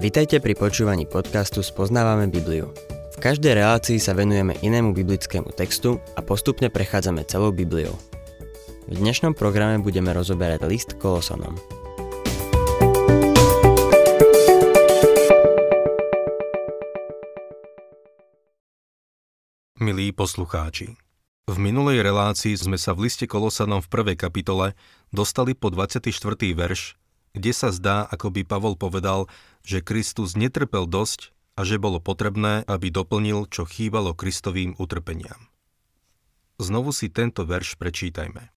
Vitajte pri počúvaní podcastu Spoznávame Bibliu. V každej relácii sa venujeme inému biblickému textu a postupne prechádzame celou Bibliou. V dnešnom programe budeme rozoberať list Kolosonom. Milí poslucháči, v minulej relácii sme sa v liste Kolosanom v prvej kapitole dostali po 24. verš, kde sa zdá, ako by Pavol povedal, že Kristus netrpel dosť a že bolo potrebné, aby doplnil, čo chýbalo Kristovým utrpeniam. Znovu si tento verš prečítajme.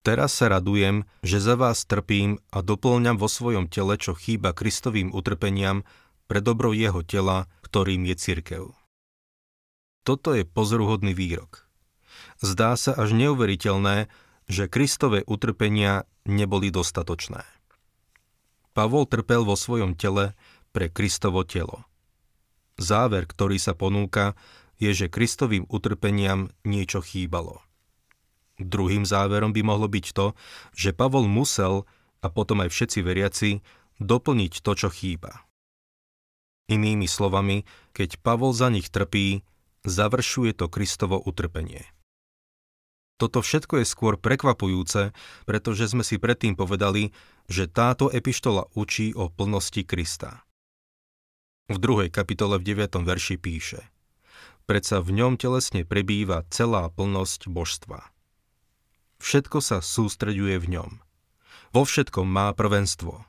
Teraz sa radujem, že za vás trpím a doplňam vo svojom tele, čo chýba Kristovým utrpeniam pre dobro jeho tela, ktorým je cirkev. Toto je pozoruhodný výrok. Zdá sa až neuveriteľné, že Kristové utrpenia neboli dostatočné. Pavol trpel vo svojom tele pre Kristovo telo. Záver, ktorý sa ponúka, je, že Kristovým utrpeniam niečo chýbalo. Druhým záverom by mohlo byť to, že Pavol musel, a potom aj všetci veriaci, doplniť to, čo chýba. Inými slovami, keď Pavol za nich trpí, završuje to Kristovo utrpenie. Toto všetko je skôr prekvapujúce, pretože sme si predtým povedali, že táto epištola učí o plnosti Krista. V druhej kapitole v 9. verši píše Predsa v ňom telesne prebýva celá plnosť božstva. Všetko sa sústreďuje v ňom. Vo všetkom má prvenstvo.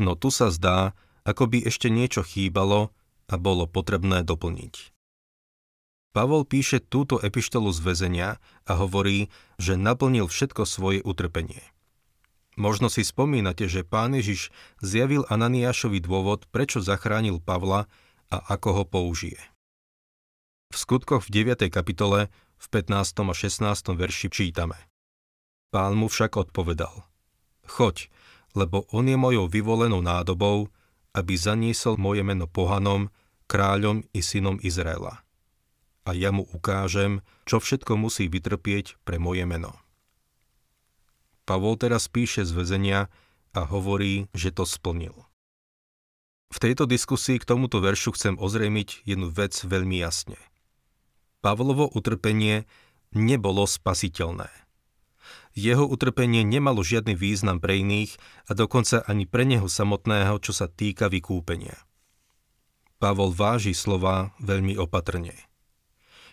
No tu sa zdá, ako by ešte niečo chýbalo a bolo potrebné doplniť. Pavol píše túto epištolu z väzenia a hovorí, že naplnil všetko svoje utrpenie. Možno si spomínate, že pán Ježiš zjavil Ananiášovi dôvod, prečo zachránil Pavla a ako ho použije. V skutkoch v 9. kapitole v 15. a 16. verši čítame. Pán mu však odpovedal. Choď, lebo on je mojou vyvolenou nádobou, aby zaniesol moje meno pohanom, kráľom i synom Izraela a ja mu ukážem, čo všetko musí vytrpieť pre moje meno. Pavol teraz píše z väzenia a hovorí, že to splnil. V tejto diskusii k tomuto veršu chcem ozrejmiť jednu vec veľmi jasne. Pavlovo utrpenie nebolo spasiteľné. Jeho utrpenie nemalo žiadny význam pre iných a dokonca ani pre neho samotného, čo sa týka vykúpenia. Pavol váži slova veľmi opatrne.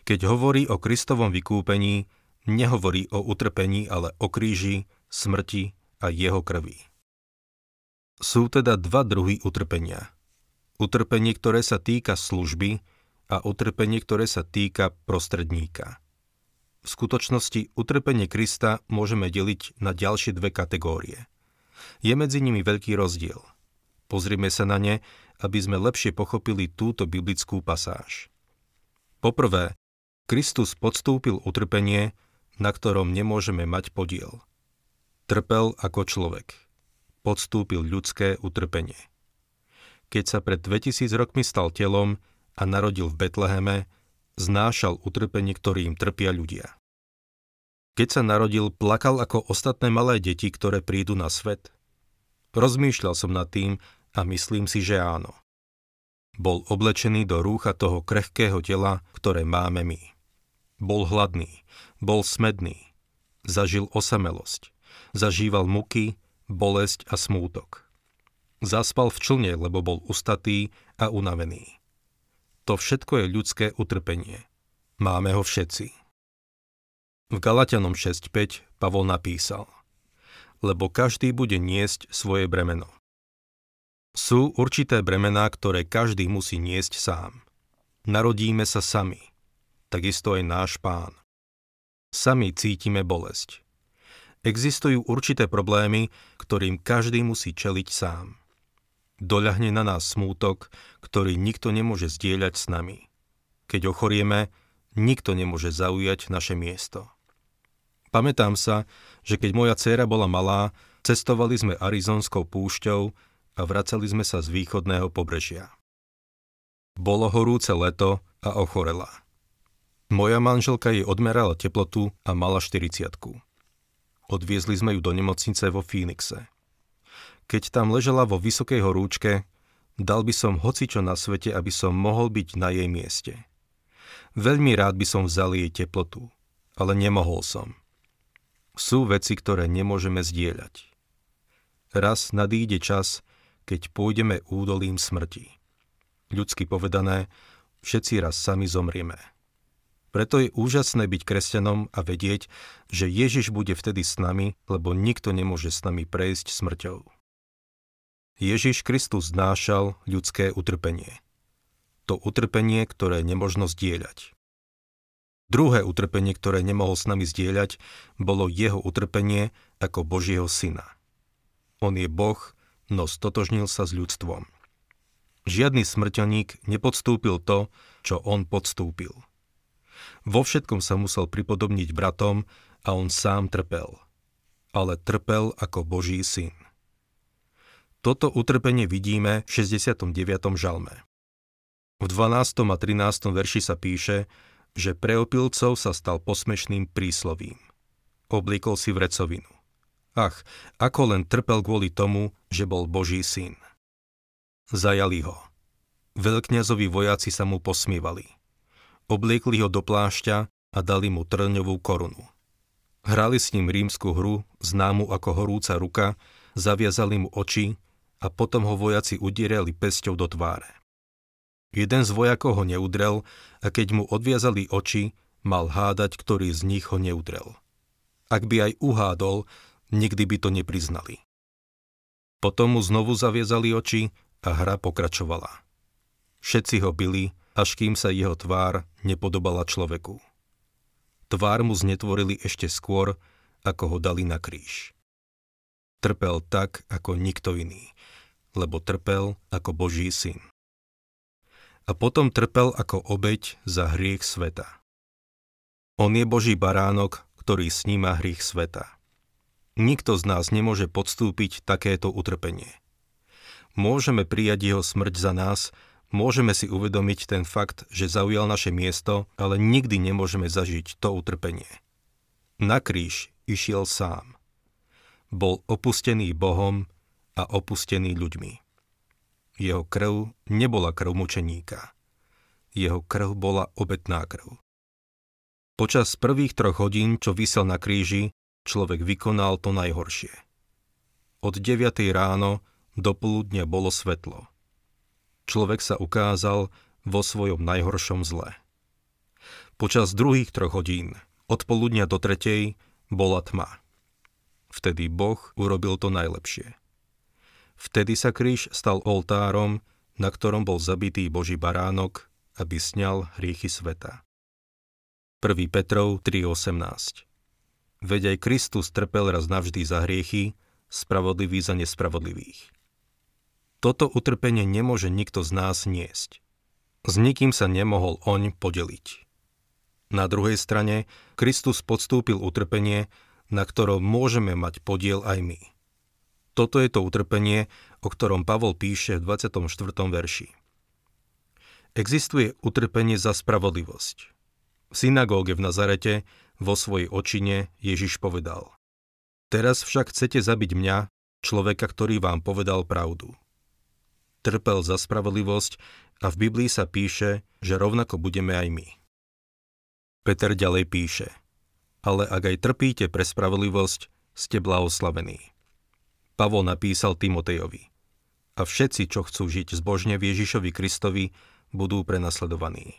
Keď hovorí o Kristovom vykúpení, nehovorí o utrpení, ale o kríži, smrti a jeho krvi. Sú teda dva druhy utrpenia. Utrpenie, ktoré sa týka služby a utrpenie, ktoré sa týka prostredníka. V skutočnosti utrpenie Krista môžeme deliť na ďalšie dve kategórie. Je medzi nimi veľký rozdiel. Pozrime sa na ne, aby sme lepšie pochopili túto biblickú pasáž. Poprvé, Kristus podstúpil utrpenie, na ktorom nemôžeme mať podiel. Trpel ako človek. Podstúpil ľudské utrpenie. Keď sa pred 2000 rokmi stal telom a narodil v Betleheme, znášal utrpenie, ktorým trpia ľudia. Keď sa narodil, plakal ako ostatné malé deti, ktoré prídu na svet. Rozmýšľal som nad tým a myslím si, že áno. Bol oblečený do rúcha toho krehkého tela, ktoré máme my. Bol hladný, bol smedný, zažil osamelosť, zažíval muky, bolesť a smútok. Zaspal v člne, lebo bol ustatý a unavený. To všetko je ľudské utrpenie. Máme ho všetci. V Galatianom 6.5 Pavol napísal Lebo každý bude niesť svoje bremeno. Sú určité bremená, ktoré každý musí niesť sám. Narodíme sa sami – takisto aj náš pán. Sami cítime bolesť. Existujú určité problémy, ktorým každý musí čeliť sám. Doľahne na nás smútok, ktorý nikto nemôže zdieľať s nami. Keď ochorieme, nikto nemôže zaujať naše miesto. Pamätám sa, že keď moja dcéra bola malá, cestovali sme Arizonskou púšťou a vracali sme sa z východného pobrežia. Bolo horúce leto a ochorela. Moja manželka jej odmerala teplotu a mala 40 Odviezli sme ju do nemocnice vo Phoenixe. Keď tam ležela vo vysokej horúčke, Dal by som hocičo na svete, aby som mohol byť na jej mieste. Veľmi rád by som vzal jej teplotu, ale nemohol som. Sú veci, ktoré nemôžeme zdieľať. Raz nadíde čas, keď pôjdeme údolím smrti. Ľudsky povedané, všetci raz sami zomrieme. Preto je úžasné byť kresťanom a vedieť, že Ježiš bude vtedy s nami, lebo nikto nemôže s nami prejsť smrťou. Ježiš Kristus znášal ľudské utrpenie. To utrpenie, ktoré nemožno zdieľať. Druhé utrpenie, ktoré nemohol s nami zdieľať, bolo jeho utrpenie ako Božieho syna. On je Boh, no stotožnil sa s ľudstvom. Žiadny smrteľník nepodstúpil to, čo on podstúpil. Vo všetkom sa musel pripodobniť bratom a on sám trpel. Ale trpel ako Boží syn. Toto utrpenie vidíme v 69. žalme. V 12. a 13. verši sa píše, že pre opilcov sa stal posmešným príslovím. Oblíkol si vrecovinu. Ach, ako len trpel kvôli tomu, že bol Boží syn. Zajali ho. Veľkňazovi vojaci sa mu posmievali. Obliekli ho do plášťa a dali mu trňovú korunu. Hrali s ním rímsku hru, známu ako horúca ruka, zaviazali mu oči a potom ho vojaci udierali pesťou do tváre. Jeden z vojakov ho neudrel a keď mu odviazali oči, mal hádať, ktorý z nich ho neudrel. Ak by aj uhádol, nikdy by to nepriznali. Potom mu znovu zaviazali oči a hra pokračovala. Všetci ho bili, až kým sa jeho tvár nepodobala človeku. Tvár mu znetvorili ešte skôr, ako ho dali na kríž. Trpel tak, ako nikto iný lebo trpel ako Boží syn. A potom trpel ako obeď za hriech sveta. On je Boží baránok, ktorý sníma hriech sveta. Nikto z nás nemôže podstúpiť takéto utrpenie. Môžeme prijať jeho smrť za nás, môžeme si uvedomiť ten fakt, že zaujal naše miesto, ale nikdy nemôžeme zažiť to utrpenie. Na kríž išiel sám. Bol opustený Bohom a opustený ľuďmi. Jeho krv nebola krv mučeníka. Jeho krv bola obetná krv. Počas prvých troch hodín, čo vysel na kríži, človek vykonal to najhoršie. Od 9. ráno do poludnia bolo svetlo. Človek sa ukázal vo svojom najhoršom zle. Počas druhých troch hodín, od poludnia do tretej, bola tma. Vtedy Boh urobil to najlepšie. Vtedy sa kríž stal oltárom, na ktorom bol zabitý Boží baránok, aby sňal hriechy sveta. 1. Petrov 3.18 Veď aj Kristus trpel raz navždy za hriechy, spravodlivý za nespravodlivých. Toto utrpenie nemôže nikto z nás niesť. S nikým sa nemohol oň podeliť. Na druhej strane, Kristus podstúpil utrpenie, na ktorom môžeme mať podiel aj my. Toto je to utrpenie, o ktorom Pavol píše v 24. verši. Existuje utrpenie za spravodlivosť. V synagóge v Nazarete vo svojej očine Ježiš povedal Teraz však chcete zabiť mňa, človeka, ktorý vám povedal pravdu. Trpel za spravodlivosť a v Biblii sa píše, že rovnako budeme aj my. Peter ďalej píše Ale ak aj trpíte pre spravodlivosť, ste blahoslavení. Pavol napísal Timotejovi. A všetci, čo chcú žiť zbožne v Ježišovi Kristovi, budú prenasledovaní.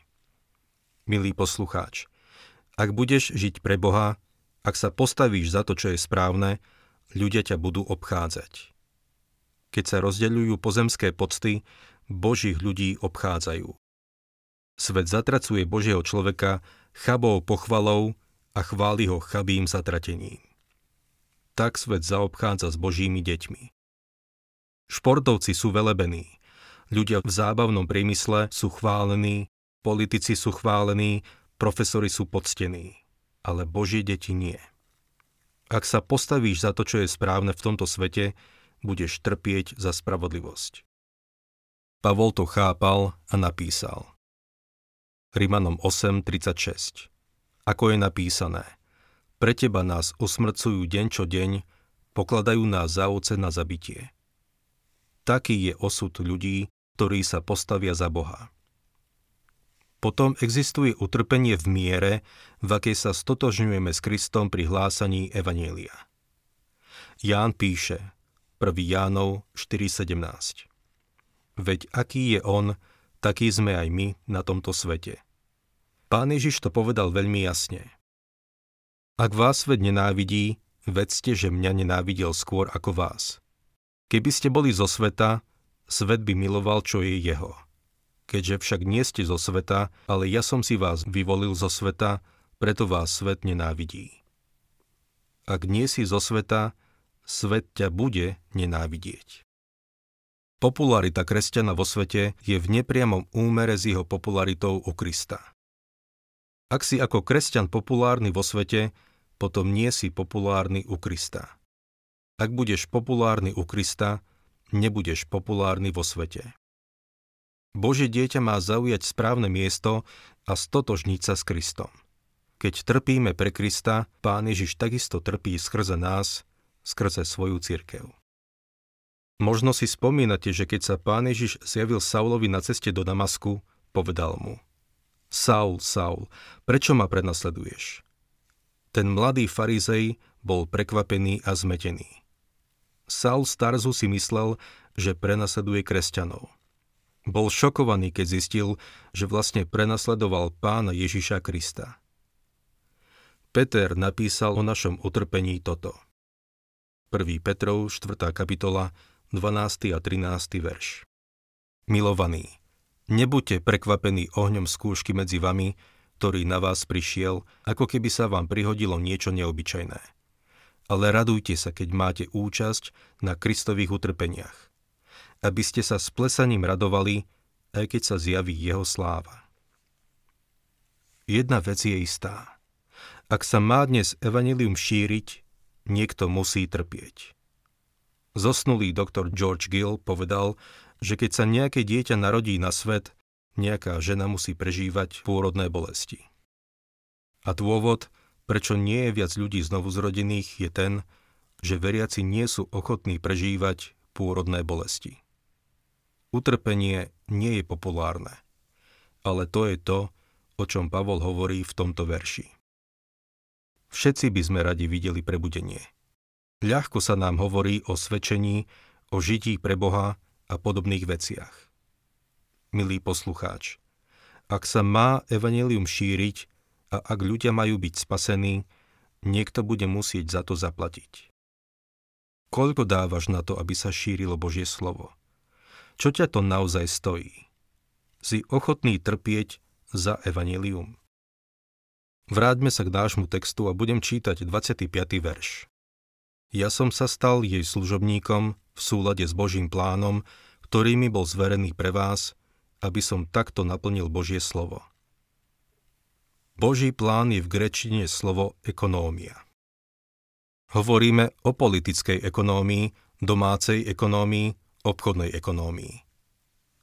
Milý poslucháč, ak budeš žiť pre Boha, ak sa postavíš za to, čo je správne, ľudia ťa budú obchádzať. Keď sa rozdeľujú pozemské pocty, Božích ľudí obchádzajú. Svet zatracuje Božieho človeka chabou pochvalou a chváli ho chabým zatratením tak svet zaobchádza s Božími deťmi. Športovci sú velebení, ľudia v zábavnom priemysle sú chválení, politici sú chválení, profesori sú poctení, ale Božie deti nie. Ak sa postavíš za to, čo je správne v tomto svete, budeš trpieť za spravodlivosť. Pavol to chápal a napísal. Rimanom 8.36 Ako je napísané – pre teba nás usmrcujú deň čo deň, pokladajú nás za oce na zabitie. Taký je osud ľudí, ktorí sa postavia za Boha. Potom existuje utrpenie v miere, v akej sa stotožňujeme s Kristom pri hlásaní Evanielia. Ján píše, 1. Jánov 4.17 Veď aký je On, taký sme aj my na tomto svete. Pán Ježiš to povedal veľmi jasne. Ak vás svet nenávidí, vedzte, že mňa nenávidel skôr ako vás. Keby ste boli zo sveta, svet by miloval, čo je jeho. Keďže však nie ste zo sveta, ale ja som si vás vyvolil zo sveta, preto vás svet nenávidí. Ak nie si zo sveta, svet ťa bude nenávidieť. Popularita kresťana vo svete je v nepriamom úmere s jeho popularitou u Krista. Ak si ako kresťan populárny vo svete, potom nie si populárny u Krista. Ak budeš populárny u Krista, nebudeš populárny vo svete. Bože dieťa má zaujať správne miesto a stotožniť sa s Kristom. Keď trpíme pre Krista, Pán Ježiš takisto trpí skrze nás, skrze svoju církev. Možno si spomínate, že keď sa pán Ježiš zjavil Saulovi na ceste do Damasku, povedal mu Saul, Saul, prečo ma prenasleduješ? Ten mladý farizej bol prekvapený a zmetený. Saul Starzu si myslel, že prenasleduje kresťanov. Bol šokovaný, keď zistil, že vlastne prenasledoval pána Ježiša Krista. Peter napísal o našom utrpení toto. 1. Petrov, 4. kapitola, 12. a 13. verš. Milovaní, nebuďte prekvapení ohňom skúšky medzi vami, ktorý na vás prišiel, ako keby sa vám prihodilo niečo neobyčajné. Ale radujte sa, keď máte účasť na Kristových utrpeniach, aby ste sa s plesaním radovali, aj keď sa zjaví jeho sláva. Jedna vec je istá. Ak sa má dnes evanilium šíriť, niekto musí trpieť. Zosnulý doktor George Gill povedal, že keď sa nejaké dieťa narodí na svet, nejaká žena musí prežívať pôrodné bolesti. A dôvod, prečo nie je viac ľudí znovu zrodených, je ten, že veriaci nie sú ochotní prežívať pôrodné bolesti. Utrpenie nie je populárne, ale to je to, o čom Pavol hovorí v tomto verši. Všetci by sme radi videli prebudenie – Ľahko sa nám hovorí o svedčení, o žití pre Boha a podobných veciach. Milý poslucháč, ak sa má evanelium šíriť a ak ľudia majú byť spasení, niekto bude musieť za to zaplatiť. Koľko dávaš na to, aby sa šírilo Božie slovo? Čo ťa to naozaj stojí? Si ochotný trpieť za evanelium? Vráťme sa k nášmu textu a budem čítať 25. verš. Ja som sa stal jej služobníkom v súlade s Božím plánom, ktorý mi bol zverený pre vás, aby som takto naplnil Božie slovo. Boží plán je v grečine slovo ekonómia. Hovoríme o politickej ekonómii, domácej ekonómii, obchodnej ekonómii.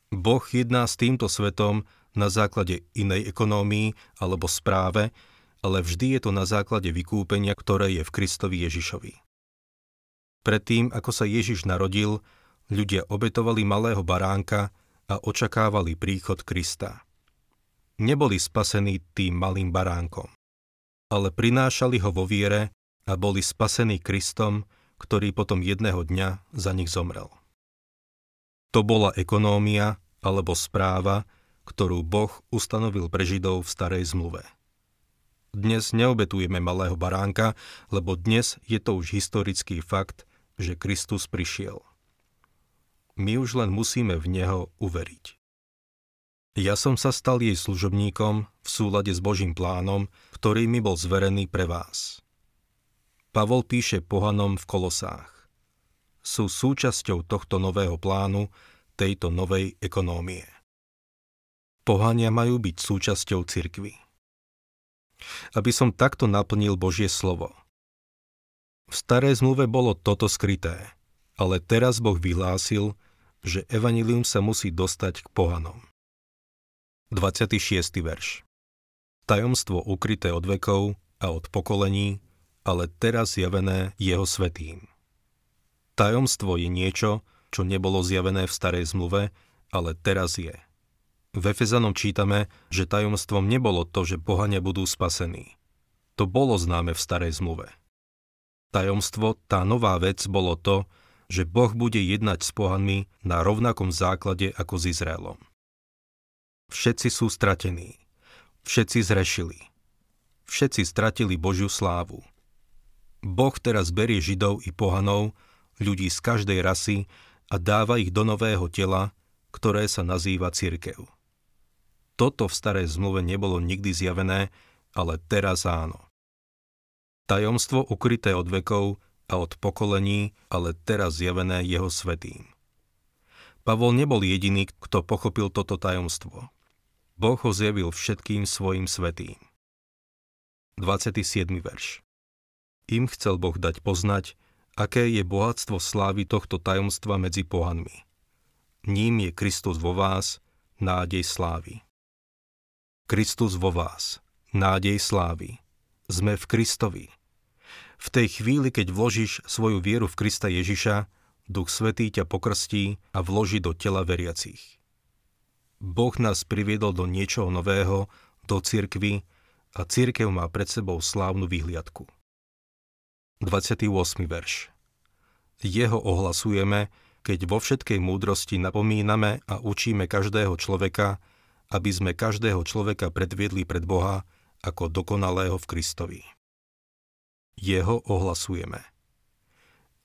Boh jedná s týmto svetom na základe inej ekonómii alebo správe, ale vždy je to na základe vykúpenia, ktoré je v Kristovi Ježišovi. Predtým, ako sa Ježiš narodil, ľudia obetovali malého baránka a očakávali príchod Krista. Neboli spasení tým malým baránkom, ale prinášali ho vo viere a boli spasení Kristom, ktorý potom jedného dňa za nich zomrel. To bola ekonómia alebo správa, ktorú Boh ustanovil pre Židov v starej zmluve. Dnes neobetujeme malého baránka, lebo dnes je to už historický fakt, že Kristus prišiel. My už len musíme v Neho uveriť. Ja som sa stal jej služobníkom v súlade s Božím plánom, ktorý mi bol zverený pre vás. Pavol píše pohanom v Kolosách. Sú súčasťou tohto nového plánu, tejto novej ekonómie. Pohania majú byť súčasťou cirkvy. Aby som takto naplnil Božie slovo – v starej zmluve bolo toto skryté, ale teraz Boh vyhlásil, že evanilium sa musí dostať k pohanom. 26. verš Tajomstvo ukryté od vekov a od pokolení, ale teraz zjavené jeho svetým. Tajomstvo je niečo, čo nebolo zjavené v starej zmluve, ale teraz je. V Efezanom čítame, že tajomstvom nebolo to, že pohania budú spasení. To bolo známe v starej zmluve. Tajomstvo, tá nová vec, bolo to, že Boh bude jednať s pohanmi na rovnakom základe ako s Izraelom. Všetci sú stratení. Všetci zrešili. Všetci stratili Božiu slávu. Boh teraz berie Židov i pohanov, ľudí z každej rasy a dáva ich do nového tela, ktoré sa nazýva cirkev. Toto v starej zmluve nebolo nikdy zjavené, ale teraz áno. Tajomstvo ukryté od vekov a od pokolení, ale teraz zjavené jeho svetým. Pavol nebol jediný, kto pochopil toto tajomstvo. Boh ho zjavil všetkým svojim svetým. 27. verš Im chcel Boh dať poznať, aké je bohatstvo slávy tohto tajomstva medzi pohanmi. Ním je Kristus vo vás, nádej slávy. Kristus vo vás, nádej slávy. Sme v Kristovi. V tej chvíli, keď vložíš svoju vieru v Krista Ježiša, Duch Svetý ťa pokrstí a vloží do tela veriacich. Boh nás priviedol do niečoho nového, do cirkvy a cirkev má pred sebou slávnu vyhliadku. 28. verš Jeho ohlasujeme, keď vo všetkej múdrosti napomíname a učíme každého človeka, aby sme každého človeka predviedli pred Boha ako dokonalého v Kristovi. Jeho ohlasujeme.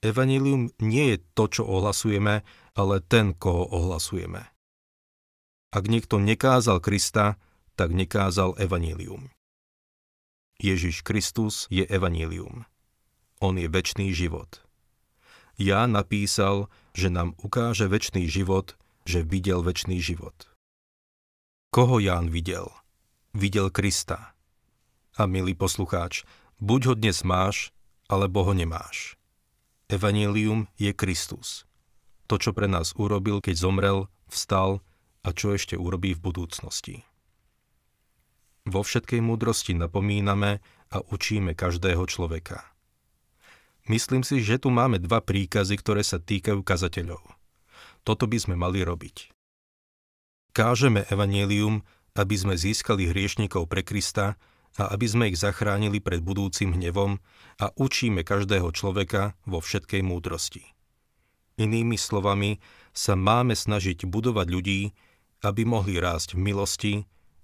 Evangelium nie je to, čo ohlasujeme, ale ten, koho ohlasujeme. Ak niekto nekázal Krista, tak nekázal Evangelium. Ježiš Kristus je Evangelium. On je väčší život. Ja napísal, že nám ukáže väčší život, že videl väčší život. Koho Ján videl? Videl Krista. A milý poslucháč, buď ho dnes máš, alebo ho nemáš. Evangelium je Kristus. To, čo pre nás urobil, keď zomrel, vstal a čo ešte urobí v budúcnosti. Vo všetkej múdrosti napomíname a učíme každého človeka. Myslím si, že tu máme dva príkazy, ktoré sa týkajú kazateľov. Toto by sme mali robiť. Kážeme evanílium, aby sme získali hriešnikov pre Krista a aby sme ich zachránili pred budúcim hnevom a učíme každého človeka vo všetkej múdrosti. Inými slovami, sa máme snažiť budovať ľudí, aby mohli rásť v milosti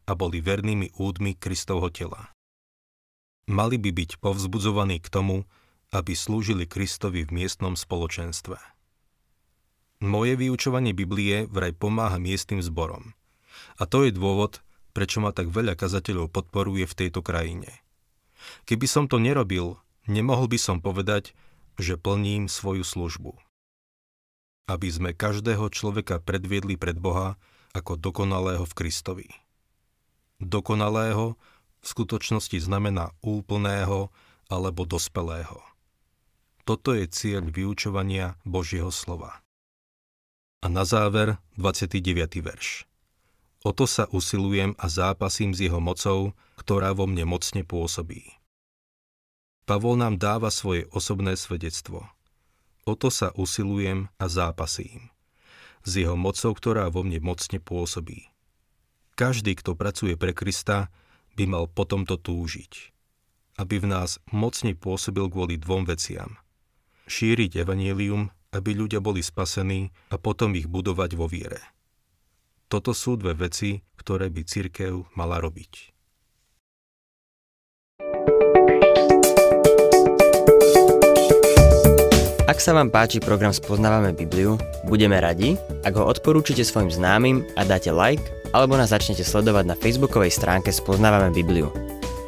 a boli vernými údmi Kristovho tela. Mali by byť povzbudzovaní k tomu, aby slúžili Kristovi v miestnom spoločenstve. Moje vyučovanie Biblie vraj pomáha miestnym zborom. A to je dôvod, prečo ma tak veľa kazateľov podporuje v tejto krajine. Keby som to nerobil, nemohol by som povedať, že plním svoju službu. Aby sme každého človeka predviedli pred Boha ako dokonalého v Kristovi. Dokonalého v skutočnosti znamená úplného alebo dospelého. Toto je cieľ vyučovania Božieho slova. A na záver 29. verš. O to sa usilujem a zápasím s jeho mocou, ktorá vo mne mocne pôsobí. Pavol nám dáva svoje osobné svedectvo. O to sa usilujem a zápasím. S jeho mocou, ktorá vo mne mocne pôsobí. Každý, kto pracuje pre Krista, by mal potom to túžiť. Aby v nás mocne pôsobil kvôli dvom veciam. Šíriť evanílium aby ľudia boli spasení a potom ich budovať vo viere. Toto sú dve veci, ktoré by cirkev mala robiť. Ak sa vám páči program Spoznávame Bibliu, budeme radi, ak ho odporúčite svojim známym a dáte like, alebo nás začnete sledovať na facebookovej stránke Spoznávame Bibliu.